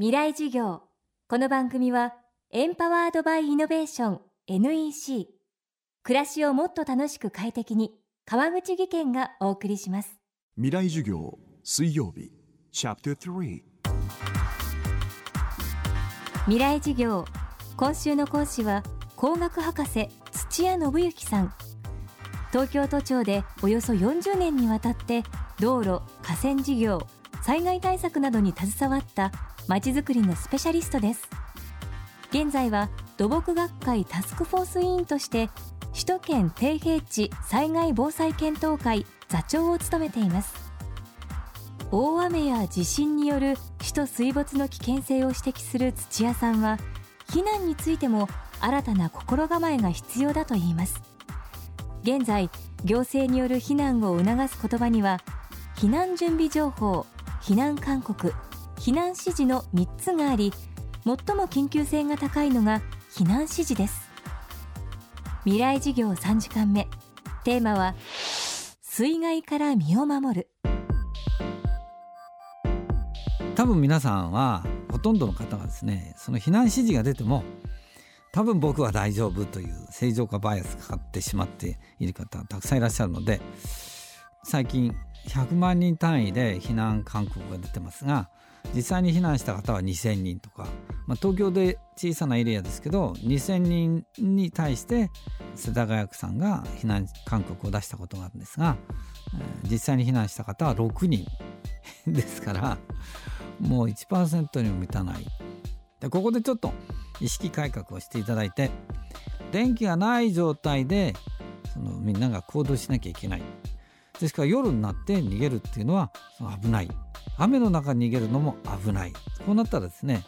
未来授業。この番組はエンパワードバイイノベーション NEC 暮らしをもっと楽しく快適に川口義賢がお送りします。未来授業水曜日チャプター3未来授業今週の講師は工学博士土屋信之さん。東京都庁でおよそ40年にわたって道路河川事業災害対策などに携わったまちづくりのスペシャリストです。現在は土木学会タスクフォース委員として首都圏低平地災害防災検討会座長を務めています。大雨や地震による首都水没の危険性を指摘する土屋さんは避難についても新たな心構えが必要だといいます。現在行政による避難を促す言葉には避難準備情報避難勧告避難指示の3つがあり最も緊急性が高いのが避難指示です。未来事業3時間目。テーマは水害から身を守る。多分皆さんはほとんどの方がですねその避難指示が出ても多分僕は大丈夫という正常化バイアスかかってしまっている方たくさんいらっしゃるので最近100万人単位で避難勧告が出てますが実際に避難した方は2,000人とか、まあ、東京で小さなエリアですけど2,000人に対して世田谷区さんが避難勧告を出したことがあるんですが、実際に避難した方は6人ですからもう1%にも満たない。でここでちょっと意識改革をしていただいて電気がない状態でそのみんなが行動しなきゃいけない。ですから夜になって逃げるっていうのは危ない。雨の中逃げるのも危ない。こうなったらですね、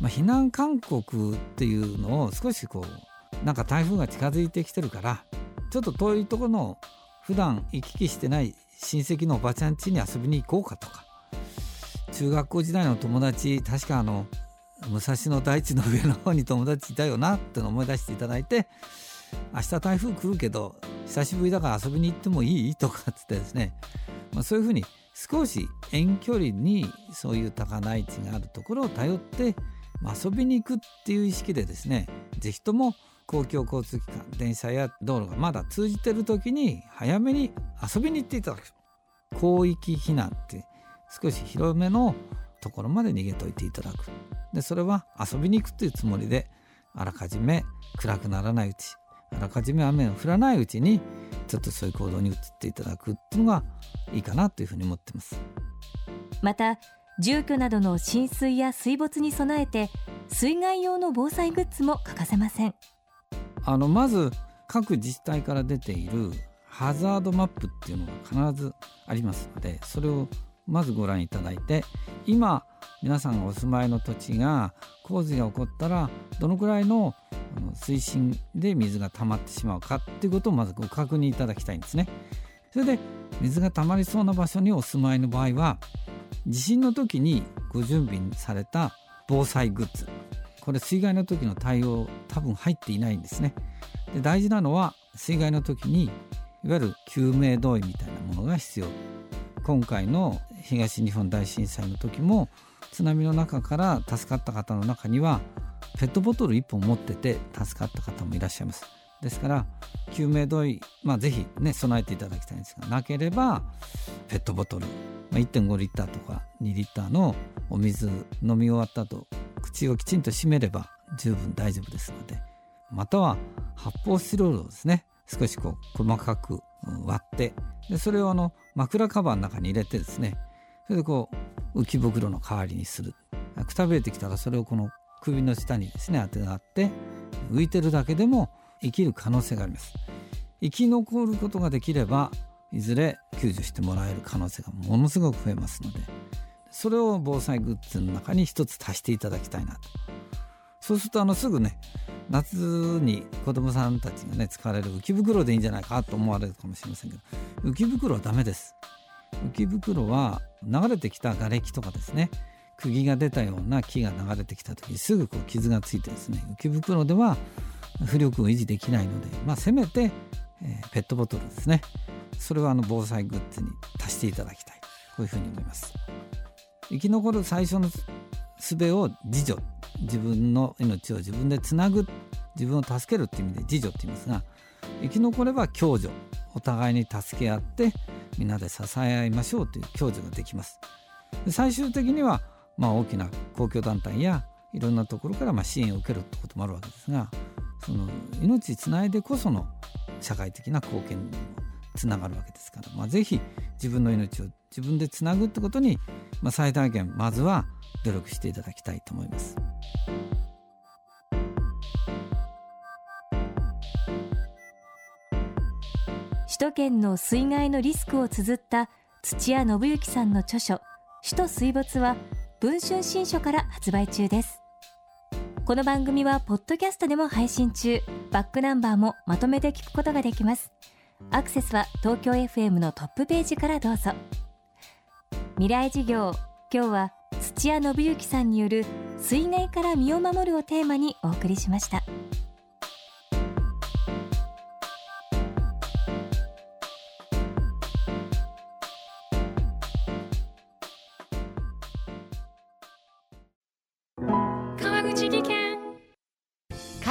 まあ、避難勧告っていうのを少しこうなんか台風が近づいてきてるからちょっと遠いところの普段行き来してない親戚のおばちゃん家に遊びに行こうかとか中学校時代の友達確かあの武蔵野大地の上の方に友達いたよなっての思い出していただいて明日台風来るけど久しぶりだから遊びに行ってもいい？とかっつってですね、まあ、そういうふうに少し遠距離にそういう高台地があるところを頼って、遊びに行くっていう意識でですね是非とも公共交通機関電車や道路がまだ通じてる時に早めに遊びに行っていただく。広域避難って少し広めのところまで逃げといていただく。でそれは遊びに行くというつもりであらかじめ暗くならないうちあらかじめ雨の降らないうちにちょっとそういう行動に移っていただくっていうのがいいかなというふうに思ってます。また住居などの浸水や水没に備えて水害用の防災グッズも欠かせません。あのまず各自治体から出ているハザードマップっていうのが必ずありますのでそれをまずご覧いただいて今皆さんがお住まいの土地が洪水が起こったらどのくらいの水深で水が溜まってしまうかっていうことをまずご確認いただきたいんですね。それで水が溜まりそうな場所にお住まいの場合は地震の時にご準備された防災グッズこれ水害の時の対応多分入っていないんですね。で大事なのは水害の時にいわゆる救命胴衣みたいなものが必要今回の東日本大震災の時も津波の中から助かった方の中にはペットボトル1本持ってて助かった方もいらっしゃいます。ですから救命胴衣、まあ、ぜひね備えていただきたいんですがなければペットボトル、まあ、1.5リッターとか2リッターのお水飲み終わった後口をきちんと閉めれば十分大丈夫ですのでまたは発泡スチロールをですね少しこう細かく割ってでそれをあの枕カバーの中に入れてですねそれでこう浮き袋の代わりにする。くたびれてきたらそれをこの首の下にですね当てがあって浮いてるだけでも生きる可能性があります。生き残ることができればいずれ救助してもらえる可能性がものすごく増えますのでそれを防災グッズの中に一つ足していただきたいなと。そうするとあのすぐね夏に子どもさんたちがね使われる浮き袋でいいんじゃないかと思われるかもしれませんけど浮き袋はダメです。浮き袋は流れてきた瓦礫とかですね釘が出たような木が流れてきた時すぐこう傷がついてですね浮き袋では浮力を維持できないので、まあ、せめて、えー、ペットボトルですね。それはあの防災グッズに足していただきたい。こういうふうに思います。生き残る最初の術を自助。自分の命を自分でつなぐ。自分を助けるっていう意味で自助って言いますが生き残れば共助。お互いに助け合ってみんなで支え合いましょうという共助ができます。最終的には、まあ、大きな公共団体やいろんなところからまあ支援を受けるってこともあるわけですがその命つないでこその社会的な貢献にもつながるわけですから、まあ、ぜひ自分の命を自分でつなぐってことに、まあ、最大限まずは努力していただきたいと思います。首都圏の水害のリスクを綴った土屋信之さんの著書「首都水没」は文春新書から発売中です。この番組はポッドキャストでも配信中。バックナンバーもまとめて聞くことができます。アクセスは東京 FM のトップページからどうぞ。未来事業今日は土屋信之さんによる水害から身を守るをテーマにお送りしました。